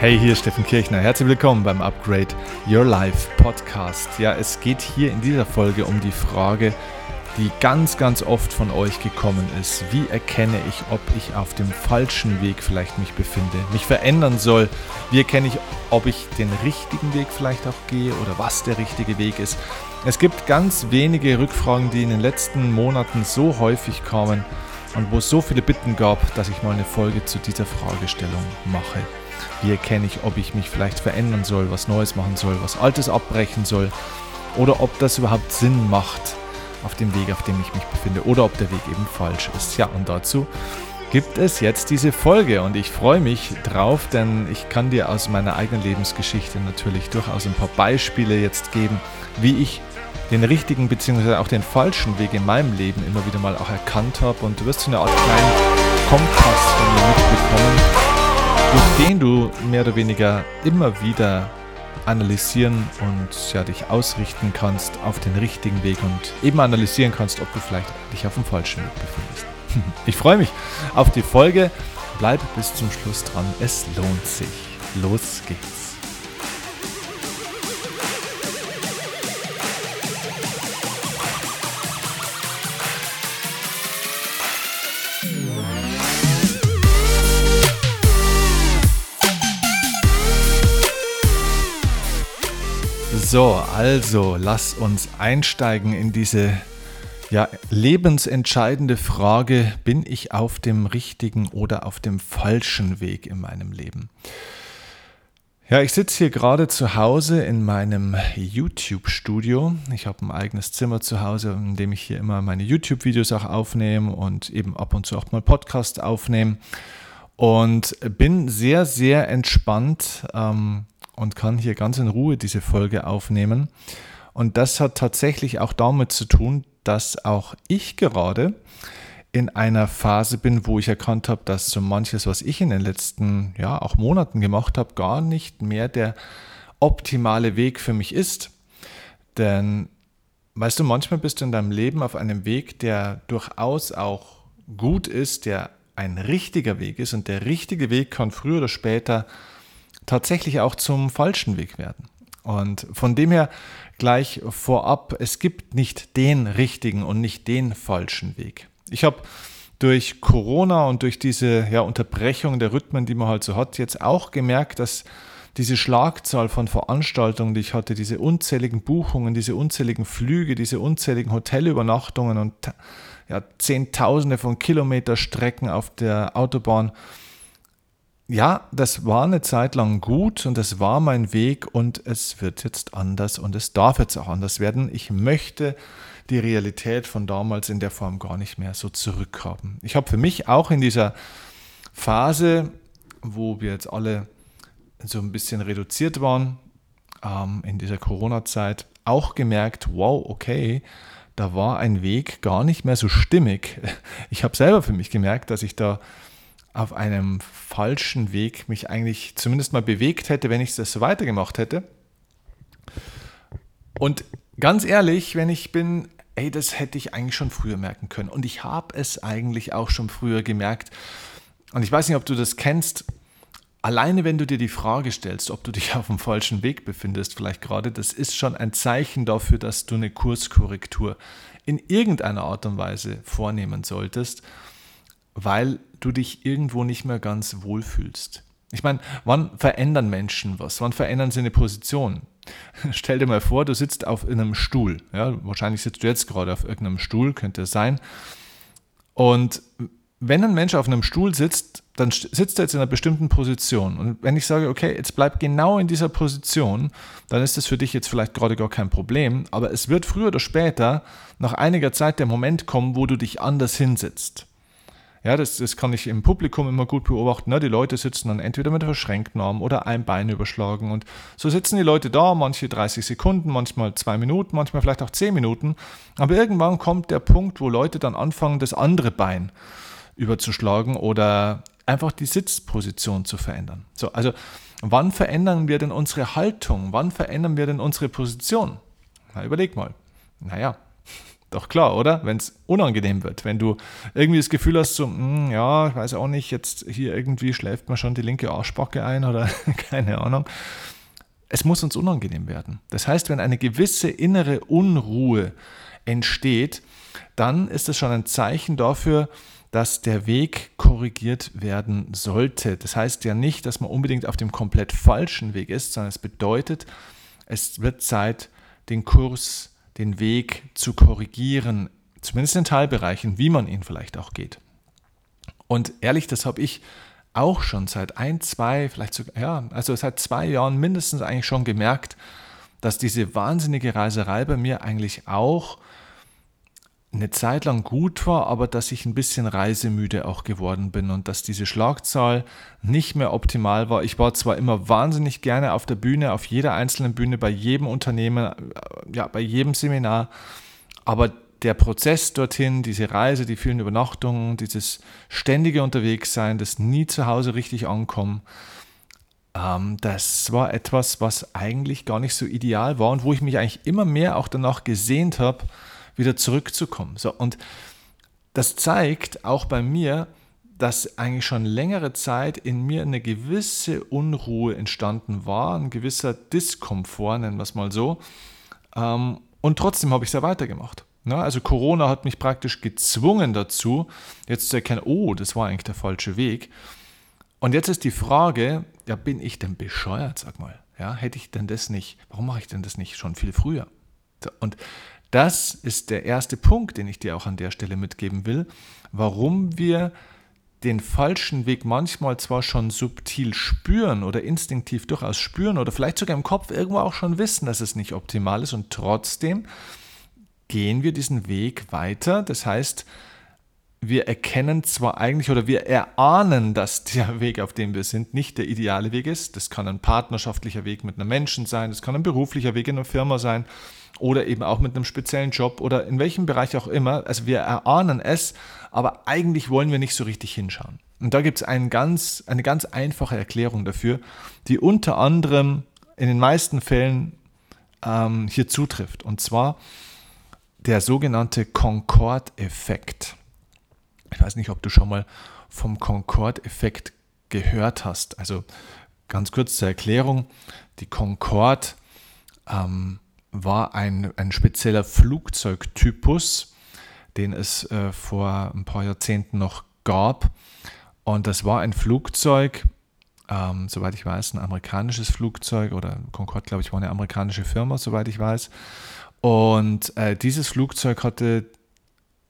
Hey, hier ist Steffen Kirchner. Herzlich willkommen beim Upgrade Your Life Podcast. Ja, es geht hier in dieser Folge um die Frage, die ganz, ganz oft von euch gekommen ist. Wie erkenne ich, ob ich auf dem falschen Weg vielleicht mich befinde, mich verändern soll? Wie erkenne ich, ob ich den richtigen Weg vielleicht auch gehe oder was der richtige Weg ist? Es gibt ganz wenige Rückfragen, die in den letzten Monaten so häufig kamen und wo es so viele Bitten gab, dass ich mal eine Folge zu dieser Fragestellung mache. Wie erkenne ich, ob ich mich vielleicht verändern soll, was Neues machen soll, was Altes abbrechen soll oder ob das überhaupt Sinn macht auf dem Weg, auf dem ich mich befinde oder ob der Weg eben falsch ist. Ja, und dazu gibt es jetzt diese Folge und ich freue mich drauf, denn ich kann dir aus meiner eigenen Lebensgeschichte natürlich durchaus ein paar Beispiele jetzt geben, wie ich den richtigen bzw. auch den falschen Weg in meinem Leben immer wieder mal auch erkannt habe und du wirst so eine Art kleinen Kompass von mir mitbekommen, durch den du mehr oder weniger immer wieder analysieren und ja, dich ausrichten kannst auf den richtigen Weg und eben analysieren kannst, ob du vielleicht dich auf dem falschen Weg befindest. Ich freue mich auf die Folge. Bleib bis zum Schluss dran. Es lohnt sich. Los geht's. So, also lass uns einsteigen in diese ja, lebensentscheidende Frage, bin ich auf dem richtigen oder auf dem falschen Weg in meinem Leben? Ja, ich sitze hier gerade zu Hause in meinem YouTube-Studio. Ich habe ein eigenes Zimmer zu Hause, in dem ich hier immer meine YouTube-Videos auch aufnehme und eben ab und zu auch mal Podcast aufnehme. Und bin sehr, sehr entspannt. Ähm, und kann hier ganz in Ruhe diese Folge aufnehmen. Und das hat tatsächlich auch damit zu tun, dass auch ich gerade in einer Phase bin, wo ich erkannt habe, dass so manches, was ich in den letzten ja auch Monaten gemacht habe, gar nicht mehr der optimale Weg für mich ist. Denn weißt du, manchmal bist du in deinem Leben auf einem Weg, der durchaus auch gut ist, der ein richtiger Weg ist und der richtige Weg kann früher oder später tatsächlich auch zum falschen Weg werden. Und von dem her gleich vorab, es gibt nicht den richtigen und nicht den falschen Weg. Ich habe durch Corona und durch diese ja, Unterbrechung der Rhythmen, die man halt so hat, jetzt auch gemerkt, dass diese Schlagzahl von Veranstaltungen, die ich hatte, diese unzähligen Buchungen, diese unzähligen Flüge, diese unzähligen Hotelübernachtungen und ja, Zehntausende von Kilometerstrecken auf der Autobahn, ja, das war eine Zeit lang gut und das war mein Weg und es wird jetzt anders und es darf jetzt auch anders werden. Ich möchte die Realität von damals in der Form gar nicht mehr so zurückhaben. Ich habe für mich auch in dieser Phase, wo wir jetzt alle so ein bisschen reduziert waren, ähm, in dieser Corona-Zeit, auch gemerkt, wow, okay, da war ein Weg gar nicht mehr so stimmig. Ich habe selber für mich gemerkt, dass ich da auf einem falschen Weg mich eigentlich zumindest mal bewegt hätte, wenn ich das so weitergemacht hätte. Und ganz ehrlich, wenn ich bin, ey, das hätte ich eigentlich schon früher merken können. Und ich habe es eigentlich auch schon früher gemerkt. Und ich weiß nicht, ob du das kennst. Alleine wenn du dir die Frage stellst, ob du dich auf dem falschen Weg befindest, vielleicht gerade, das ist schon ein Zeichen dafür, dass du eine Kurskorrektur in irgendeiner Art und Weise vornehmen solltest weil du dich irgendwo nicht mehr ganz wohl fühlst. Ich meine, wann verändern Menschen was? Wann verändern sie eine Position? Stell dir mal vor, du sitzt auf einem Stuhl. Ja, wahrscheinlich sitzt du jetzt gerade auf irgendeinem Stuhl, könnte es sein. Und wenn ein Mensch auf einem Stuhl sitzt, dann sitzt er jetzt in einer bestimmten Position. Und wenn ich sage, okay, jetzt bleib genau in dieser Position, dann ist das für dich jetzt vielleicht gerade gar kein Problem. Aber es wird früher oder später nach einiger Zeit der Moment kommen, wo du dich anders hinsetzt. Ja, das, das kann ich im Publikum immer gut beobachten. Ne? Die Leute sitzen dann entweder mit verschränkten Armen oder ein Bein überschlagen. Und so sitzen die Leute da, manche 30 Sekunden, manchmal zwei Minuten, manchmal vielleicht auch zehn Minuten. Aber irgendwann kommt der Punkt, wo Leute dann anfangen, das andere Bein überzuschlagen oder einfach die Sitzposition zu verändern. So, also wann verändern wir denn unsere Haltung? Wann verändern wir denn unsere Position? Na, überleg mal. Naja, Doch klar, oder? Wenn es unangenehm wird, wenn du irgendwie das Gefühl hast, so, hm, ja, ich weiß auch nicht, jetzt hier irgendwie schläft man schon die linke Arschbacke ein oder keine Ahnung. Es muss uns unangenehm werden. Das heißt, wenn eine gewisse innere Unruhe entsteht, dann ist es schon ein Zeichen dafür, dass der Weg korrigiert werden sollte. Das heißt ja nicht, dass man unbedingt auf dem komplett falschen Weg ist, sondern es bedeutet, es wird Zeit, den Kurs, den Weg zu korrigieren, zumindest in Teilbereichen, wie man ihn vielleicht auch geht. Und ehrlich, das habe ich auch schon seit ein, zwei, vielleicht sogar, ja, also seit zwei Jahren mindestens eigentlich schon gemerkt, dass diese wahnsinnige Reiserei bei mir eigentlich auch eine Zeit lang gut war, aber dass ich ein bisschen reisemüde auch geworden bin und dass diese Schlagzahl nicht mehr optimal war. Ich war zwar immer wahnsinnig gerne auf der Bühne, auf jeder einzelnen Bühne, bei jedem Unternehmen, äh, ja, bei jedem Seminar, aber der Prozess dorthin, diese Reise, die vielen Übernachtungen, dieses ständige Unterwegssein, das nie zu Hause richtig ankommen, ähm, das war etwas, was eigentlich gar nicht so ideal war und wo ich mich eigentlich immer mehr auch danach gesehnt habe, wieder zurückzukommen. So, und das zeigt auch bei mir, dass eigentlich schon längere Zeit in mir eine gewisse Unruhe entstanden war, ein gewisser Diskomfort, nennen wir es mal so. Ähm, und trotzdem habe ich es ja weitergemacht. Also Corona hat mich praktisch gezwungen dazu, jetzt zu erkennen, oh, das war eigentlich der falsche Weg. Und jetzt ist die Frage, ja, bin ich denn bescheuert, sag mal? Ja, hätte ich denn das nicht, warum mache ich denn das nicht schon viel früher? Und das ist der erste Punkt, den ich dir auch an der Stelle mitgeben will, warum wir den falschen Weg manchmal zwar schon subtil spüren oder instinktiv durchaus spüren oder vielleicht sogar im Kopf irgendwo auch schon wissen, dass es nicht optimal ist und trotzdem gehen wir diesen Weg weiter. Das heißt, wir erkennen zwar eigentlich oder wir erahnen, dass der Weg, auf dem wir sind, nicht der ideale Weg ist. Das kann ein partnerschaftlicher Weg mit einem Menschen sein, das kann ein beruflicher Weg in einer Firma sein oder eben auch mit einem speziellen Job oder in welchem Bereich auch immer. Also wir erahnen es, aber eigentlich wollen wir nicht so richtig hinschauen. Und da gibt es ein ganz, eine ganz einfache Erklärung dafür, die unter anderem in den meisten Fällen ähm, hier zutrifft. Und zwar der sogenannte Concorde-Effekt. Ich weiß nicht, ob du schon mal vom Concorde-Effekt gehört hast. Also ganz kurz zur Erklärung. Die Concorde ähm, war ein, ein spezieller Flugzeugtypus, den es äh, vor ein paar Jahrzehnten noch gab. Und das war ein Flugzeug, ähm, soweit ich weiß, ein amerikanisches Flugzeug oder Concorde, glaube ich, war eine amerikanische Firma, soweit ich weiß. Und äh, dieses Flugzeug hatte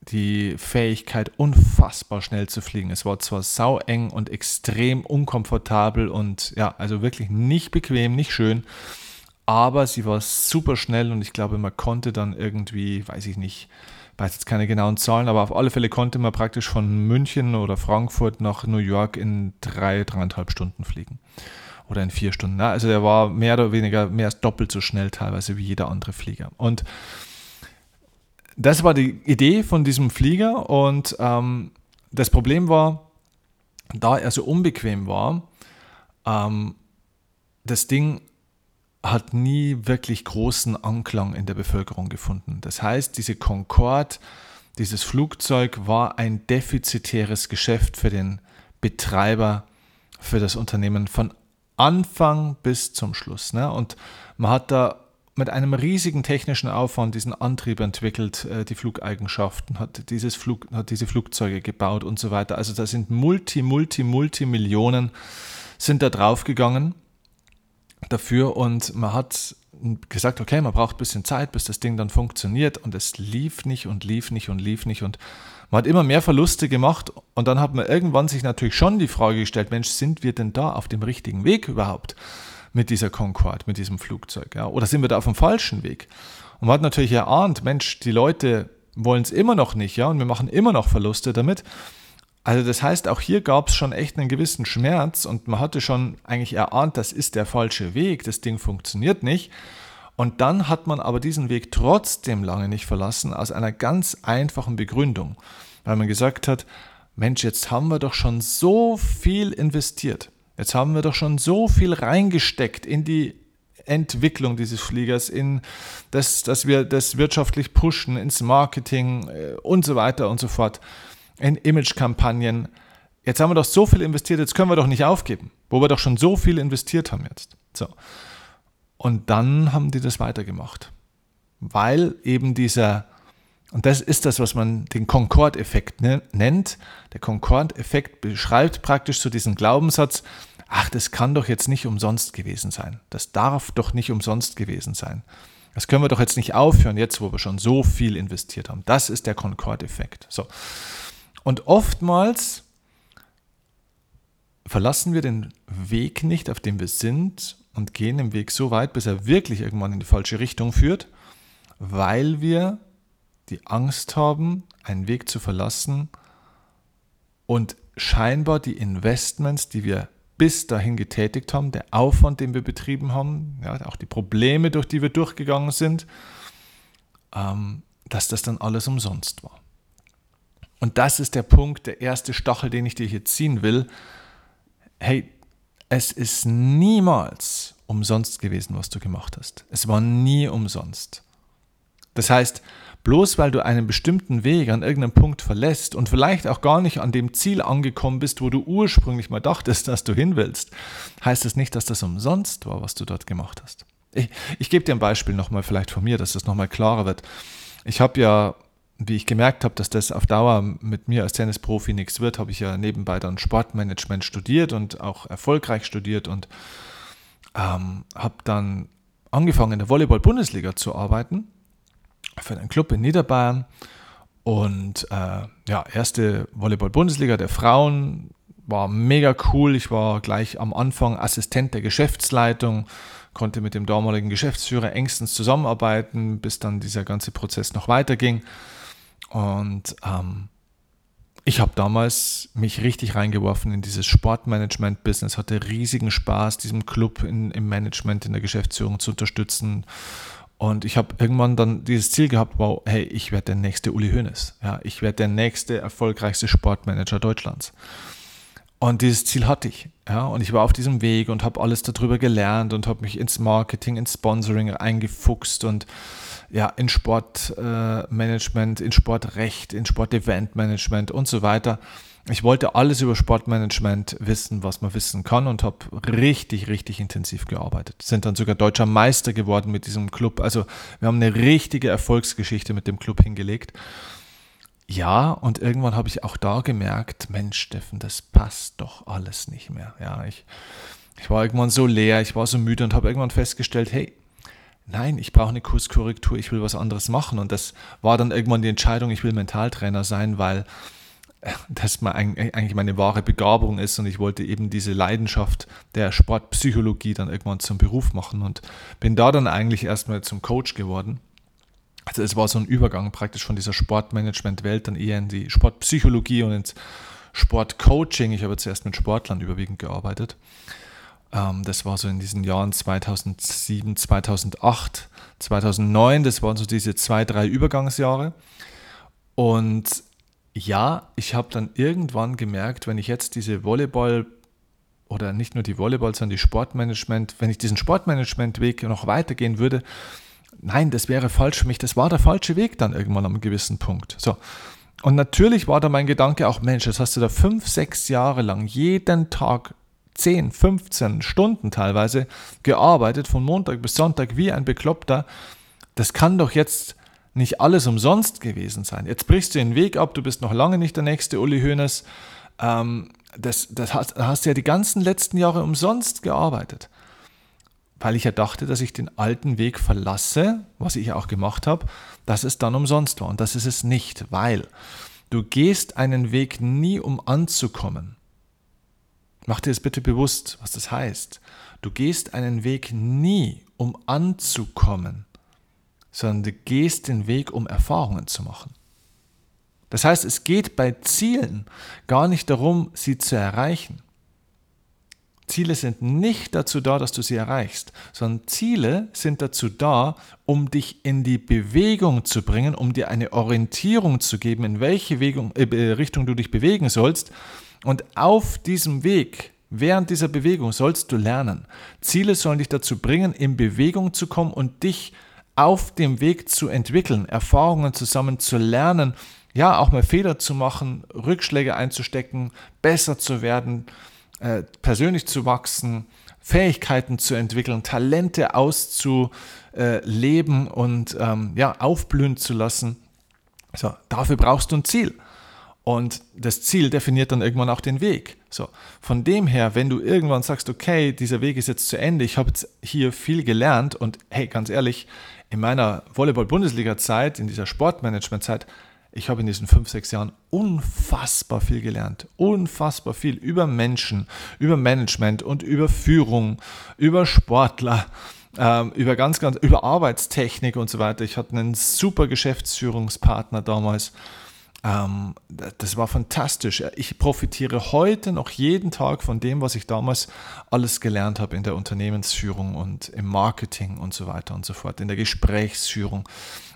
die Fähigkeit, unfassbar schnell zu fliegen. Es war zwar saueng und extrem unkomfortabel und ja, also wirklich nicht bequem, nicht schön aber sie war super schnell und ich glaube, man konnte dann irgendwie, weiß ich nicht, weiß jetzt keine genauen Zahlen, aber auf alle Fälle konnte man praktisch von München oder Frankfurt nach New York in drei, dreieinhalb Stunden fliegen. Oder in vier Stunden. Also der war mehr oder weniger mehr als doppelt so schnell teilweise wie jeder andere Flieger. Und das war die Idee von diesem Flieger und ähm, das Problem war, da er so unbequem war, ähm, das Ding hat nie wirklich großen Anklang in der Bevölkerung gefunden. Das heißt, diese Concorde, dieses Flugzeug war ein defizitäres Geschäft für den Betreiber, für das Unternehmen von Anfang bis zum Schluss. Ne? Und man hat da mit einem riesigen technischen Aufwand diesen Antrieb entwickelt, äh, die Flugeigenschaften, hat, dieses Flug, hat diese Flugzeuge gebaut und so weiter. Also da sind Multi, Multi, Multi Millionen sind da draufgegangen dafür und man hat gesagt, okay, man braucht ein bisschen Zeit, bis das Ding dann funktioniert und es lief nicht und lief nicht und lief nicht und man hat immer mehr Verluste gemacht und dann hat man irgendwann sich natürlich schon die Frage gestellt, Mensch, sind wir denn da auf dem richtigen Weg überhaupt mit dieser Concorde, mit diesem Flugzeug, ja? oder sind wir da auf dem falschen Weg? Und man hat natürlich erahnt, Mensch, die Leute wollen es immer noch nicht, ja, und wir machen immer noch Verluste damit. Also das heißt, auch hier gab es schon echt einen gewissen Schmerz und man hatte schon eigentlich erahnt, das ist der falsche Weg, das Ding funktioniert nicht. Und dann hat man aber diesen Weg trotzdem lange nicht verlassen, aus einer ganz einfachen Begründung, weil man gesagt hat, Mensch, jetzt haben wir doch schon so viel investiert, jetzt haben wir doch schon so viel reingesteckt in die Entwicklung dieses Fliegers, in das, dass wir das wirtschaftlich pushen, ins Marketing äh, und so weiter und so fort, in Imagekampagnen. Jetzt haben wir doch so viel investiert, jetzt können wir doch nicht aufgeben, wo wir doch schon so viel investiert haben jetzt. So. Und dann haben die das weitergemacht, weil eben dieser und das ist das, was man den Concorde-Effekt ne, nennt. Der Concorde-Effekt beschreibt praktisch so diesen Glaubenssatz, ach, das kann doch jetzt nicht umsonst gewesen sein. Das darf doch nicht umsonst gewesen sein. Das können wir doch jetzt nicht aufhören, jetzt wo wir schon so viel investiert haben. Das ist der Concorde-Effekt. So. Und oftmals verlassen wir den Weg nicht, auf dem wir sind und gehen den Weg so weit, bis er wirklich irgendwann in die falsche Richtung führt, weil wir die Angst haben, einen Weg zu verlassen und scheinbar die Investments, die wir bis dahin getätigt haben, der Aufwand, den wir betrieben haben, ja, auch die Probleme, durch die wir durchgegangen sind, ähm, dass das dann alles umsonst war. Und das ist der Punkt, der erste Stachel, den ich dir hier ziehen will. Hey, es ist niemals umsonst gewesen, was du gemacht hast. Es war nie umsonst. Das heißt, Bloß weil du einen bestimmten Weg an irgendeinem Punkt verlässt und vielleicht auch gar nicht an dem Ziel angekommen bist, wo du ursprünglich mal dachtest, dass du hin willst, heißt das nicht, dass das umsonst war, was du dort gemacht hast. Ich, ich gebe dir ein Beispiel nochmal vielleicht von mir, dass das nochmal klarer wird. Ich habe ja, wie ich gemerkt habe, dass das auf Dauer mit mir als Tennisprofi nichts wird, habe ich ja nebenbei dann Sportmanagement studiert und auch erfolgreich studiert und ähm, habe dann angefangen in der Volleyball-Bundesliga zu arbeiten für einen Club in Niederbayern. Und äh, ja, erste Volleyball-Bundesliga der Frauen war mega cool. Ich war gleich am Anfang Assistent der Geschäftsleitung, konnte mit dem damaligen Geschäftsführer engstens zusammenarbeiten, bis dann dieser ganze Prozess noch weiterging. Und ähm, ich habe damals mich richtig reingeworfen in dieses Sportmanagement-Business, hatte riesigen Spaß, diesem Club in, im Management, in der Geschäftsführung zu unterstützen und ich habe irgendwann dann dieses Ziel gehabt, wow, hey, ich werde der nächste Uli Hoeneß. Ja, ich werde der nächste erfolgreichste Sportmanager Deutschlands. Und dieses Ziel hatte ich. Ja, und ich war auf diesem Weg und habe alles darüber gelernt und habe mich ins Marketing, ins Sponsoring eingefuchst und ja, in Sportmanagement, äh, in Sportrecht, in Sporteventmanagement und so weiter ich wollte alles über Sportmanagement wissen, was man wissen kann und habe richtig, richtig intensiv gearbeitet. Sind dann sogar deutscher Meister geworden mit diesem Club. Also wir haben eine richtige Erfolgsgeschichte mit dem Club hingelegt. Ja, und irgendwann habe ich auch da gemerkt, Mensch, Steffen, das passt doch alles nicht mehr. Ja, ich, ich war irgendwann so leer, ich war so müde und habe irgendwann festgestellt, hey, nein, ich brauche eine Kurskorrektur, ich will was anderes machen. Und das war dann irgendwann die Entscheidung, ich will Mentaltrainer sein, weil dass man eigentlich meine wahre Begabung ist und ich wollte eben diese Leidenschaft der Sportpsychologie dann irgendwann zum Beruf machen und bin da dann eigentlich erstmal zum Coach geworden. Also es war so ein Übergang praktisch von dieser Sportmanagement-Welt dann eher in die Sportpsychologie und ins Sportcoaching. Ich habe zuerst mit Sportlern überwiegend gearbeitet. Ähm, das war so in diesen Jahren 2007, 2008, 2009. Das waren so diese zwei, drei Übergangsjahre. Und ja, ich habe dann irgendwann gemerkt, wenn ich jetzt diese Volleyball oder nicht nur die Volleyball, sondern die Sportmanagement, wenn ich diesen Sportmanagement-Weg noch weitergehen würde, nein, das wäre falsch für mich. Das war der falsche Weg dann irgendwann am gewissen Punkt. So. Und natürlich war da mein Gedanke auch, Mensch, jetzt hast du da fünf, sechs Jahre lang jeden Tag 10, 15 Stunden teilweise gearbeitet, von Montag bis Sonntag wie ein Bekloppter. Das kann doch jetzt nicht alles umsonst gewesen sein. Jetzt brichst du den Weg ab, du bist noch lange nicht der nächste Uli Hoeneß. Ähm, das, das hast, hast ja die ganzen letzten Jahre umsonst gearbeitet. Weil ich ja dachte, dass ich den alten Weg verlasse, was ich auch gemacht habe, dass es dann umsonst war. Und das ist es nicht, weil du gehst einen Weg nie, um anzukommen. Mach dir das bitte bewusst, was das heißt. Du gehst einen Weg nie, um anzukommen sondern du gehst den Weg, um Erfahrungen zu machen. Das heißt, es geht bei Zielen gar nicht darum, sie zu erreichen. Ziele sind nicht dazu da, dass du sie erreichst, sondern Ziele sind dazu da, um dich in die Bewegung zu bringen, um dir eine Orientierung zu geben, in welche Bewegung, äh, Richtung du dich bewegen sollst. Und auf diesem Weg Während dieser Bewegung sollst du lernen. Ziele sollen dich dazu bringen, in Bewegung zu kommen und dich auf dem Weg zu entwickeln, Erfahrungen zusammen zu lernen, ja, auch mal Fehler zu machen, Rückschläge einzustecken, besser zu werden, äh, persönlich zu wachsen, Fähigkeiten zu entwickeln, Talente auszuleben und ähm, ja, aufblühen zu lassen. So, dafür brauchst du ein Ziel. Und das Ziel definiert dann irgendwann auch den Weg. So, von dem her, wenn du irgendwann sagst, okay, dieser Weg ist jetzt zu Ende, ich habe jetzt hier viel gelernt und hey, ganz ehrlich, in meiner Volleyball-Bundesliga-Zeit, in dieser Sportmanagement-Zeit, ich habe in diesen fünf, sechs Jahren unfassbar viel gelernt. Unfassbar viel über Menschen, über Management und über Führung, über Sportler, ähm, über ganz, ganz, über Arbeitstechnik und so weiter. Ich hatte einen super Geschäftsführungspartner damals. Ähm, das war fantastisch. Ich profitiere heute noch jeden Tag von dem, was ich damals alles gelernt habe in der Unternehmensführung und im Marketing und so weiter und so fort, in der Gesprächsführung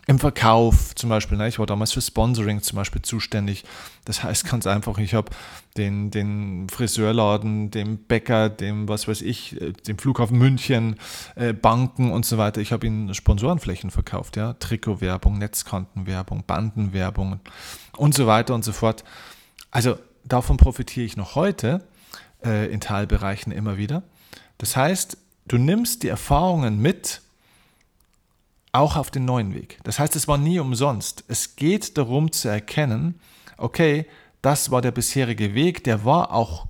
im Verkauf zum Beispiel. Ne? Ich war damals für Sponsoring zum Beispiel zuständig. Das heißt ganz einfach, ich habe den, den Friseurladen, dem Bäcker, dem, was weiß ich, äh, dem Flughafen München, äh, Banken und so weiter. Ich habe ihnen Sponsorenflächen verkauft, ja. Trikotwerbung, Netzkantenwerbung, Bandenwerbung und so weiter und so fort. Also davon profitiere ich noch heute äh, in Teilbereichen immer wieder. Das heißt, du nimmst die Erfahrungen mit, auch auf den neuen Weg. Das heißt, es war nie umsonst. Es geht darum zu erkennen, okay, das war der bisherige Weg, der war auch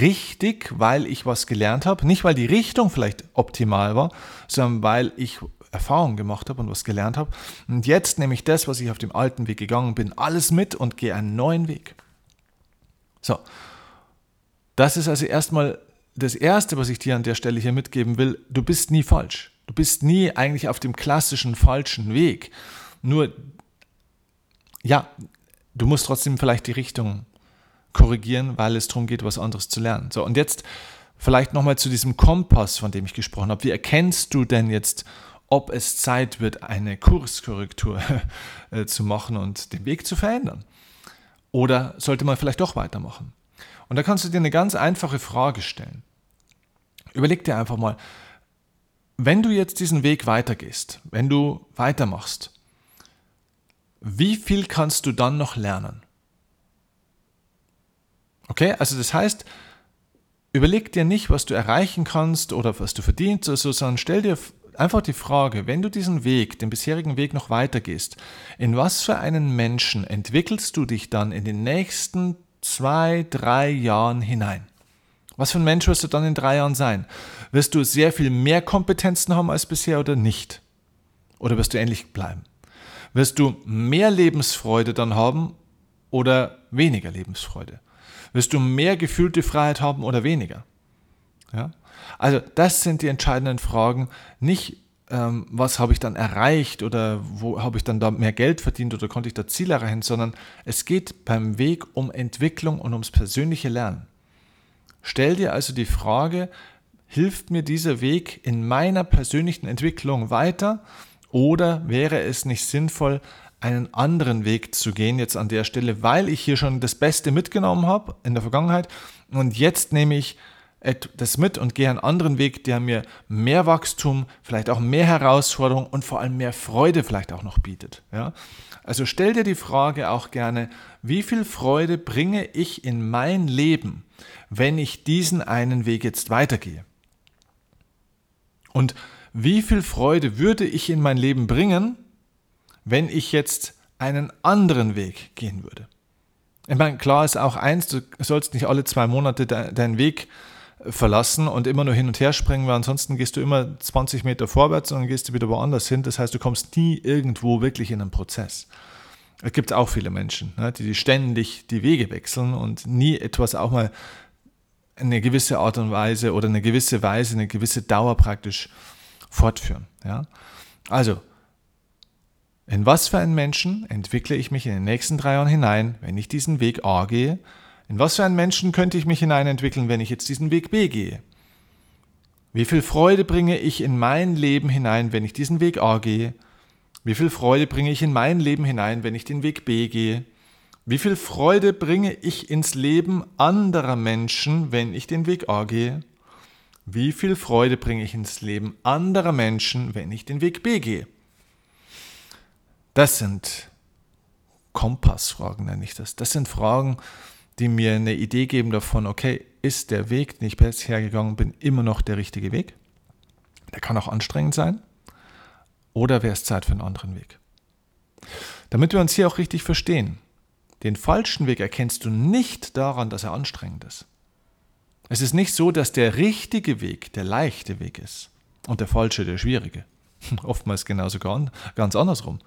richtig, weil ich was gelernt habe. Nicht, weil die Richtung vielleicht optimal war, sondern weil ich Erfahrungen gemacht habe und was gelernt habe. Und jetzt nehme ich das, was ich auf dem alten Weg gegangen bin, alles mit und gehe einen neuen Weg. So, das ist also erstmal das Erste, was ich dir an der Stelle hier mitgeben will. Du bist nie falsch. Du bist nie eigentlich auf dem klassischen falschen Weg. Nur, ja, du musst trotzdem vielleicht die Richtung korrigieren, weil es darum geht, was anderes zu lernen. So, und jetzt vielleicht nochmal zu diesem Kompass, von dem ich gesprochen habe. Wie erkennst du denn jetzt, ob es Zeit wird, eine Kurskorrektur äh, zu machen und den Weg zu verändern? Oder sollte man vielleicht doch weitermachen? Und da kannst du dir eine ganz einfache Frage stellen. Überleg dir einfach mal, wenn du jetzt diesen Weg weitergehst, wenn du weitermachst, wie viel kannst du dann noch lernen? Okay, also das heißt, überleg dir nicht, was du erreichen kannst oder was du verdienst sondern stell dir einfach die Frage, wenn du diesen Weg, den bisherigen Weg noch weitergehst, in was für einen Menschen entwickelst du dich dann in den nächsten zwei, drei Jahren hinein? Was für ein Mensch wirst du dann in drei Jahren sein? Wirst du sehr viel mehr Kompetenzen haben als bisher oder nicht? Oder wirst du ähnlich bleiben? Wirst du mehr Lebensfreude dann haben oder weniger Lebensfreude? Wirst du mehr gefühlte Freiheit haben oder weniger? Ja? Also das sind die entscheidenden Fragen. Nicht, ähm, was habe ich dann erreicht oder wo habe ich dann da mehr Geld verdient oder konnte ich da Ziele erreichen, sondern es geht beim Weg um Entwicklung und ums persönliche Lernen. Stell dir also die Frage, hilft mir dieser Weg in meiner persönlichen Entwicklung weiter oder wäre es nicht sinnvoll, einen anderen Weg zu gehen jetzt an der Stelle, weil ich hier schon das Beste mitgenommen habe in der Vergangenheit und jetzt nehme ich das mit und gehe einen anderen Weg, der mir mehr Wachstum, vielleicht auch mehr Herausforderung und vor allem mehr Freude vielleicht auch noch bietet. Ja? Also stell dir die Frage auch gerne, wie viel Freude bringe ich in mein Leben, wenn ich diesen einen Weg jetzt weitergehe? Und wie viel Freude würde ich in mein Leben bringen, wenn ich jetzt einen anderen Weg gehen würde? Ich meine, klar ist auch eins, du sollst nicht alle zwei Monate de deinen Weg verlassen und immer nur hin und her springen, weil ansonsten gehst du immer 20 Meter vorwärts und dann gehst du wieder woanders hin. Das heißt, du kommst nie irgendwo wirklich in einen Prozess. Es gibt auch viele Menschen, ne, die ständig die Wege wechseln und nie etwas auch mal eine gewisse Art und Weise oder eine gewisse Weise, eine gewisse Dauer praktisch fortführen. Also, in was für einen Menschen entwickle ich mich in den nächsten drei Jahren hinein, wenn ich diesen Weg A gehe in was für einen Menschen könnte ich mich hineinentwickeln, wenn ich jetzt diesen Weg B gehe? Wie viel Freude bringe ich in mein Leben hinein, wenn ich diesen Weg A gehe? Wie viel Freude bringe ich in mein Leben hinein, wenn ich den Weg B gehe? Wie viel Freude bringe ich ins Leben anderer Menschen, wenn ich den Weg A gehe? Wie viel Freude bringe ich ins Leben anderer Menschen, wenn ich den Weg B gehe? Das sind Kompassfragen, nenne ich das. Das sind Fragen, die mir eine Idee geben davon, okay, ist der Weg, den ich bisher gegangen bin, immer noch der richtige Weg? Der kann auch anstrengend sein. Oder wäre es Zeit für einen anderen Weg? Damit wir uns hier auch richtig verstehen, den falschen Weg erkennst du nicht daran, dass er anstrengend ist. Es ist nicht so, dass der richtige Weg der leichte Weg ist und der falsche der schwierige. Oftmals genauso ganz andersrum.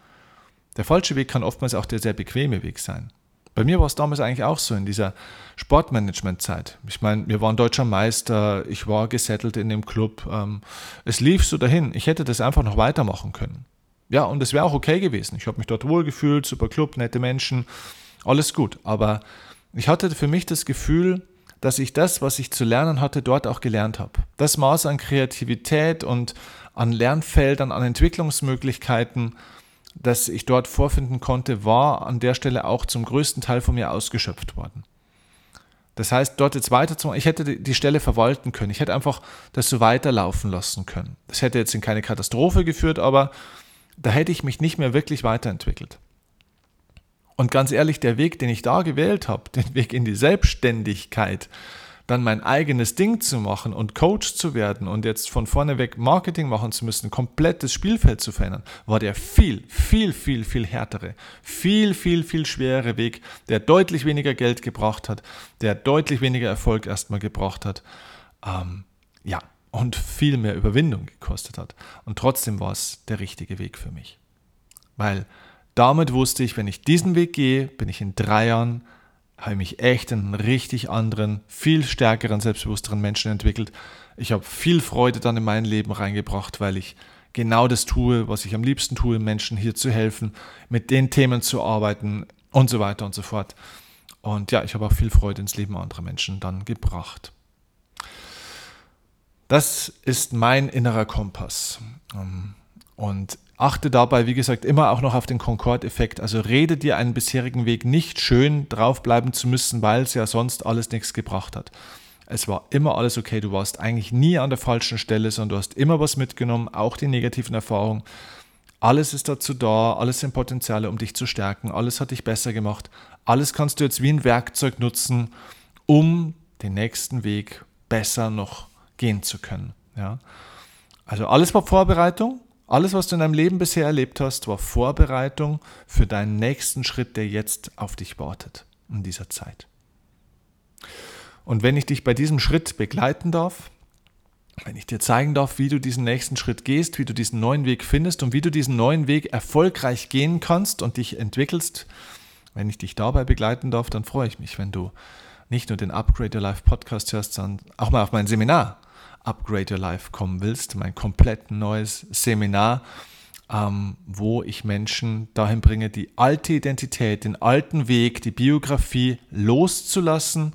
Der falsche Weg kann oftmals auch der sehr bequeme Weg sein. Bei mir war es damals eigentlich auch so in dieser Sportmanagement-Zeit. Ich meine, wir waren deutscher Meister, ich war gesettelt in dem Club. Ähm, es lief so dahin. Ich hätte das einfach noch weitermachen können. Ja, und es wäre auch okay gewesen. Ich habe mich dort wohlgefühlt, super Club, nette Menschen, alles gut. Aber ich hatte für mich das Gefühl, dass ich das, was ich zu lernen hatte, dort auch gelernt habe. Das Maß an Kreativität und an Lernfeldern, an Entwicklungsmöglichkeiten, das ich dort vorfinden konnte, war an der Stelle auch zum größten Teil von mir ausgeschöpft worden. Das heißt, dort jetzt weiterzumachen, ich hätte die Stelle verwalten können. Ich hätte einfach das so weiterlaufen lassen können. Das hätte jetzt in keine Katastrophe geführt, aber da hätte ich mich nicht mehr wirklich weiterentwickelt. Und ganz ehrlich, der Weg, den ich da gewählt habe, den Weg in die Selbstständigkeit, dann mein eigenes Ding zu machen und Coach zu werden und jetzt von vorne weg Marketing machen zu müssen, komplett das Spielfeld zu verändern, war der viel, viel, viel, viel härtere, viel, viel, viel schwerere Weg, der deutlich weniger Geld gebracht hat, der deutlich weniger Erfolg erstmal gebracht hat. Ähm, ja, und viel mehr Überwindung gekostet hat. Und trotzdem war es der richtige Weg für mich. Weil damit wusste ich, wenn ich diesen Weg gehe, bin ich in drei Jahren habe ich mich echt in einen richtig anderen, viel stärkeren, selbstbewussteren Menschen entwickelt. Ich habe viel Freude dann in mein Leben reingebracht, weil ich genau das tue, was ich am liebsten tue, Menschen hier zu helfen, mit den Themen zu arbeiten und so weiter und so fort. Und ja, ich habe auch viel Freude ins Leben anderer Menschen dann gebracht. Das ist mein innerer Kompass. Ähm, und Achte dabei, wie gesagt, immer auch noch auf den Concorde-Effekt. Also rede dir einen bisherigen Weg nicht schön draufbleiben zu müssen, weil es ja sonst alles nichts gebracht hat. Es war immer alles okay. Du warst eigentlich nie an der falschen Stelle, sondern du hast immer was mitgenommen, auch die negativen Erfahrungen. Alles ist dazu da, alles sind Potenziale, um dich zu stärken. Alles hat dich besser gemacht. Alles kannst du jetzt wie ein Werkzeug nutzen, um den nächsten Weg besser noch gehen zu können. Ja? Also alles war Vorbereitung, alles, was du in deinem Leben bisher erlebt hast, war Vorbereitung für deinen nächsten Schritt, der jetzt auf dich wartet in dieser Zeit. Und wenn ich dich bei diesem Schritt begleiten darf, wenn ich dir zeigen darf, wie du diesen nächsten Schritt gehst, wie du diesen neuen Weg findest und wie du diesen neuen Weg erfolgreich gehen kannst und dich entwickelst, wenn ich dich dabei begleiten darf, dann freue ich mich, wenn du nicht nur den Upgrade Your Life Podcast hörst, sondern auch mal auf mein Seminar Upgrade Your Life kommen willst, mein komplett neues Seminar, ähm, wo ich Menschen dahin bringe, die alte Identität, den alten Weg, die Biografie loszulassen,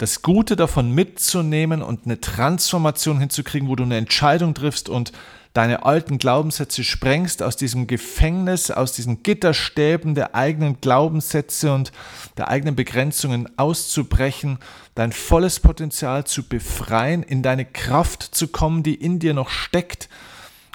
das Gute davon mitzunehmen und eine Transformation hinzukriegen, wo du eine Entscheidung triffst und deine alten Glaubenssätze sprengst, aus diesem Gefängnis, aus diesen Gitterstäben der eigenen Glaubenssätze und der eigenen Begrenzungen auszubrechen, dein volles Potenzial zu befreien, in deine Kraft zu kommen, die in dir noch steckt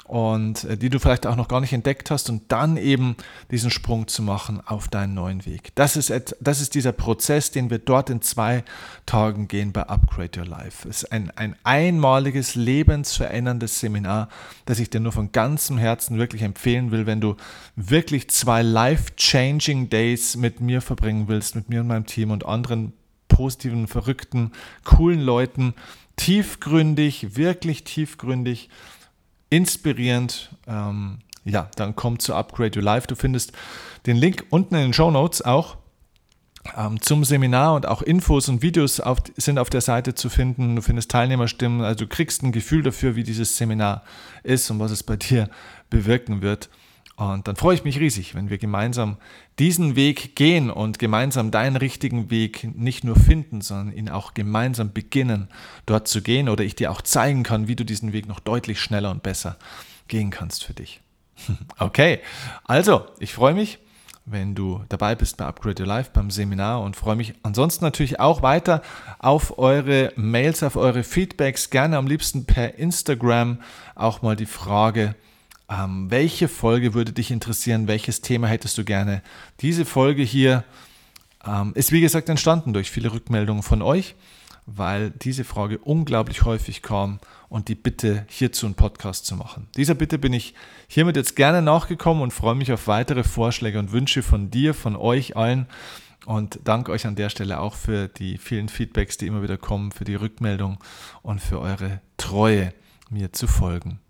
und äh, die du vielleicht auch noch gar nicht entdeckt hast und dann eben diesen Sprung zu machen auf deinen neuen Weg. Das ist, das ist dieser Prozess, den wir dort in zwei Tagen gehen bei Upgrade Your Life. Es ist ein, ein einmaliges, lebensveränderndes Seminar, das ich dir nur von ganzem Herzen wirklich empfehlen will, wenn du wirklich zwei life-changing Days mit mir verbringen willst, mit mir und meinem Team und anderen positiven, verrückten, coolen Leuten, tiefgründig, wirklich tiefgründig inspirierend. Ähm, ja, dann komm zu Upgrade Your Life. Du findest den Link unten in den Show Notes auch ähm, zum Seminar und auch Infos und Videos auf, sind auf der Seite zu finden. Du findest Teilnehmerstimmen, also du kriegst ein Gefühl dafür, wie dieses Seminar ist und was es bei dir bewirken wird. Und dann freue ich mich riesig, wenn wir gemeinsam diesen Weg gehen und gemeinsam deinen richtigen Weg nicht nur finden, sondern ihn auch gemeinsam beginnen, dort zu gehen oder ich dir auch zeigen kann, wie du diesen Weg noch deutlich schneller und besser gehen kannst für dich. Okay, also ich freue mich, wenn du dabei bist bei Upgrade Your Life beim Seminar und freue mich ansonsten natürlich auch weiter auf eure Mails, auf eure Feedbacks, gerne am liebsten per Instagram auch mal die Frage, ähm, welche Folge würde dich interessieren, welches Thema hättest du gerne. Diese Folge hier ähm, ist wie gesagt entstanden durch viele Rückmeldungen von euch, weil diese Frage unglaublich häufig kam und die Bitte, hierzu einen Podcast zu machen. Dieser Bitte bin ich hiermit jetzt gerne nachgekommen und freue mich auf weitere Vorschläge und Wünsche von dir, von euch allen. Und danke euch an der Stelle auch für die vielen Feedbacks, die immer wieder kommen, für die Rückmeldung und für eure Treue, mir zu folgen.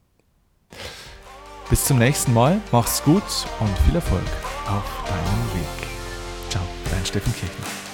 Bis zum nächsten Mal, mach's gut und viel Erfolg auf deinem Weg. Ciao, dein Steffen Kirchner.